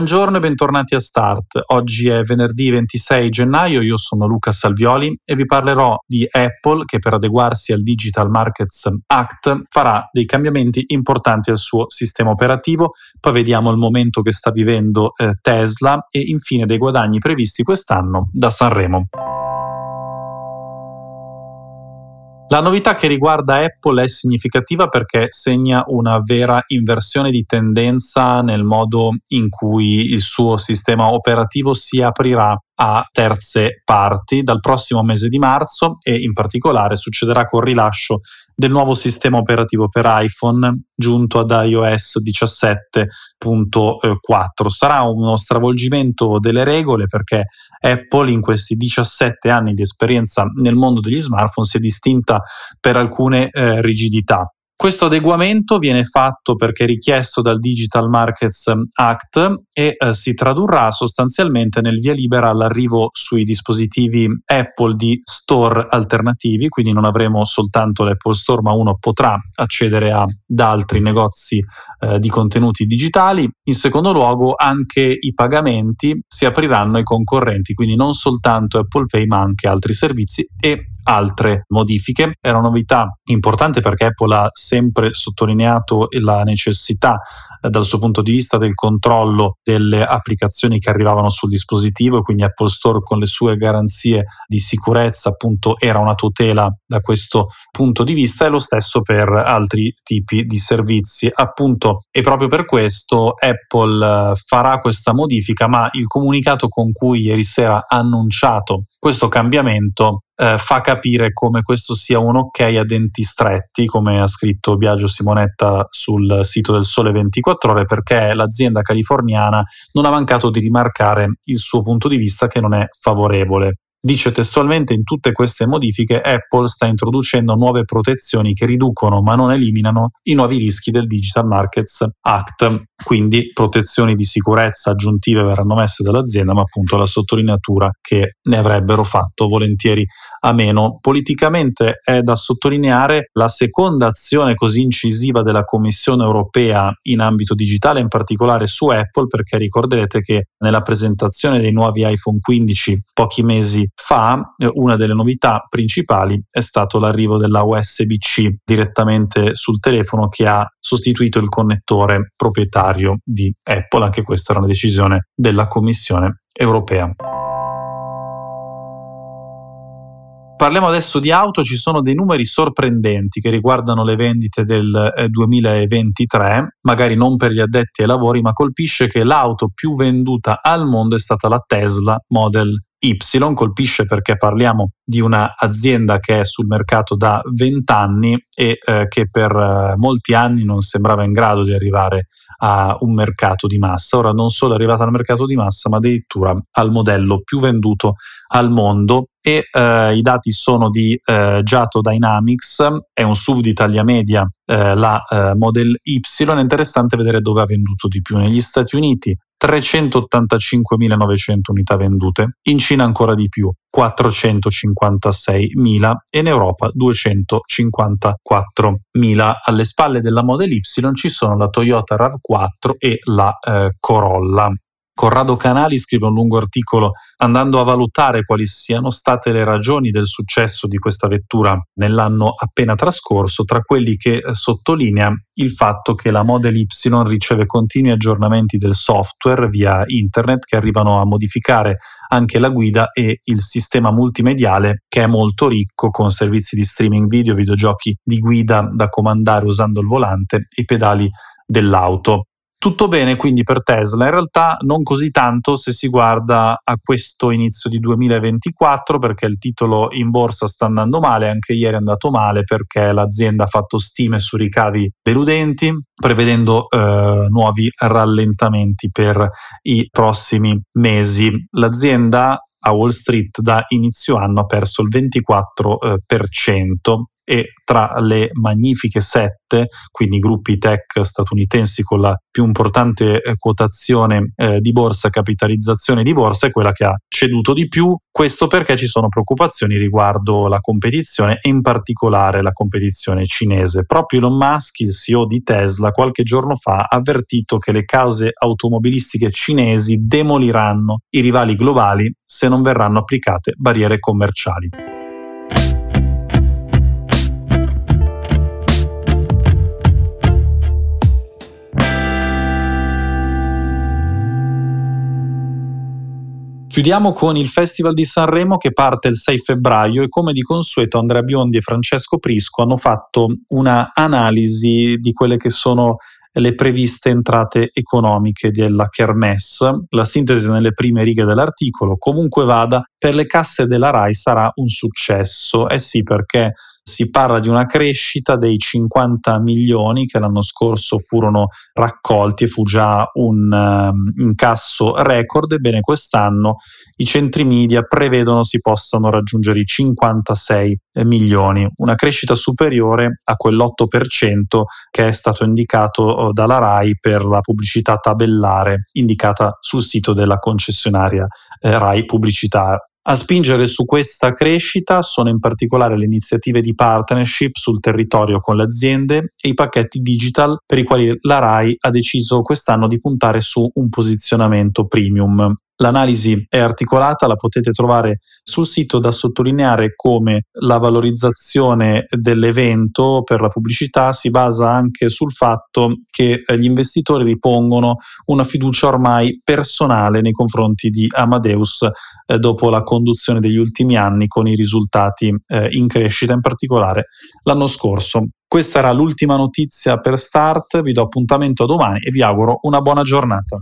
Buongiorno e bentornati a Start. Oggi è venerdì 26 gennaio, io sono Luca Salvioli e vi parlerò di Apple che per adeguarsi al Digital Markets Act farà dei cambiamenti importanti al suo sistema operativo, poi vediamo il momento che sta vivendo eh, Tesla e infine dei guadagni previsti quest'anno da Sanremo. La novità che riguarda Apple è significativa perché segna una vera inversione di tendenza nel modo in cui il suo sistema operativo si aprirà a terze parti dal prossimo mese di marzo e in particolare succederà col rilascio del nuovo sistema operativo per iPhone giunto ad iOS 17.4. Sarà uno stravolgimento delle regole perché Apple in questi 17 anni di esperienza nel mondo degli smartphone si è distinta per alcune eh, rigidità. Questo adeguamento viene fatto perché richiesto dal Digital Markets Act e eh, si tradurrà sostanzialmente nel via libera all'arrivo sui dispositivi Apple di store alternativi, quindi non avremo soltanto l'Apple Store, ma uno potrà accedere ad altri negozi eh, di contenuti digitali. In secondo luogo, anche i pagamenti si apriranno ai concorrenti, quindi non soltanto Apple Pay, ma anche altri servizi e altre modifiche. È una novità importante perché Apple ha sempre sottolineato la necessità dal suo punto di vista del controllo delle applicazioni che arrivavano sul dispositivo, quindi Apple Store con le sue garanzie di sicurezza appunto era una tutela da questo punto di vista e lo stesso per altri tipi di servizi. Appunto e proprio per questo Apple eh, farà questa modifica ma il comunicato con cui ieri sera ha annunciato questo cambiamento eh, fa capire come questo sia un ok a denti stretti, come ha scritto Biagio Simonetta sul sito del Sole 24 ore, perché l'azienda californiana non ha mancato di rimarcare il suo punto di vista che non è favorevole. Dice testualmente in tutte queste modifiche Apple sta introducendo nuove protezioni che riducono ma non eliminano i nuovi rischi del Digital Markets Act, quindi protezioni di sicurezza aggiuntive verranno messe dall'azienda ma appunto la sottolineatura che ne avrebbero fatto volentieri a meno. Politicamente è da sottolineare la seconda azione così incisiva della Commissione europea in ambito digitale, in particolare su Apple perché ricorderete che nella presentazione dei nuovi iPhone 15 pochi mesi fa, eh, una delle novità principali è stato l'arrivo della USB-C direttamente sul telefono che ha sostituito il connettore proprietario di Apple. Anche questa era una decisione della Commissione europea. Parliamo adesso di auto, ci sono dei numeri sorprendenti che riguardano le vendite del 2023, eh, magari non per gli addetti ai lavori, ma colpisce che l'auto più venduta al mondo è stata la Tesla Model Y colpisce perché parliamo di un'azienda che è sul mercato da 20 anni e eh, che per eh, molti anni non sembrava in grado di arrivare a un mercato di massa. Ora non solo è arrivata al mercato di massa, ma addirittura al modello più venduto al mondo e eh, i dati sono di eh, Giato Dynamics, è un sub di taglia media, eh, la eh, Model Y, è interessante vedere dove ha venduto di più. Negli Stati Uniti 385.900 unità vendute, in Cina ancora di più, 456.000 e in Europa 254.000. Alle spalle della Model Y ci sono la Toyota RAV4 e la eh, Corolla. Corrado Canali scrive un lungo articolo andando a valutare quali siano state le ragioni del successo di questa vettura nell'anno appena trascorso, tra quelli che eh, sottolinea il fatto che la Model Y riceve continui aggiornamenti del software via internet che arrivano a modificare anche la guida e il sistema multimediale che è molto ricco con servizi di streaming video, videogiochi di guida da comandare usando il volante e i pedali dell'auto. Tutto bene quindi per Tesla, in realtà non così tanto se si guarda a questo inizio di 2024 perché il titolo in borsa sta andando male, anche ieri è andato male perché l'azienda ha fatto stime su ricavi deludenti, prevedendo eh, nuovi rallentamenti per i prossimi mesi. L'azienda a Wall Street da inizio anno ha perso il 24% e tra le magnifiche sette, quindi gruppi tech statunitensi con la più importante eh, quotazione eh, di borsa, capitalizzazione di borsa, è quella che ha ceduto di più. Questo perché ci sono preoccupazioni riguardo la competizione e in particolare la competizione cinese. Proprio Elon Musk, il CEO di Tesla, qualche giorno fa ha avvertito che le cause automobilistiche cinesi demoliranno i rivali globali se non verranno applicate barriere commerciali. Chiudiamo con il Festival di Sanremo che parte il 6 febbraio e come di consueto Andrea Biondi e Francesco Prisco hanno fatto una analisi di quelle che sono le previste entrate economiche della Kermesse. La sintesi nelle prime righe dell'articolo. Comunque vada, per le casse della RAI sarà un successo. Eh sì, perché si parla di una crescita dei 50 milioni che l'anno scorso furono raccolti e fu già un um, incasso record. Ebbene, quest'anno i centri media prevedono si possano raggiungere i 56 milioni, una crescita superiore a quell'8% che è stato indicato oh, dalla RAI per la pubblicità tabellare indicata sul sito della concessionaria eh, RAI Pubblicità a spingere su questa crescita sono in particolare le iniziative di partnership sul territorio con le aziende e i pacchetti digital per i quali la RAI ha deciso quest'anno di puntare su un posizionamento premium. L'analisi è articolata, la potete trovare sul sito da sottolineare come la valorizzazione dell'evento per la pubblicità si basa anche sul fatto che eh, gli investitori ripongono una fiducia ormai personale nei confronti di Amadeus eh, dopo la conduzione degli ultimi anni con i risultati eh, in crescita, in particolare l'anno scorso. Questa era l'ultima notizia per Start, vi do appuntamento a domani e vi auguro una buona giornata.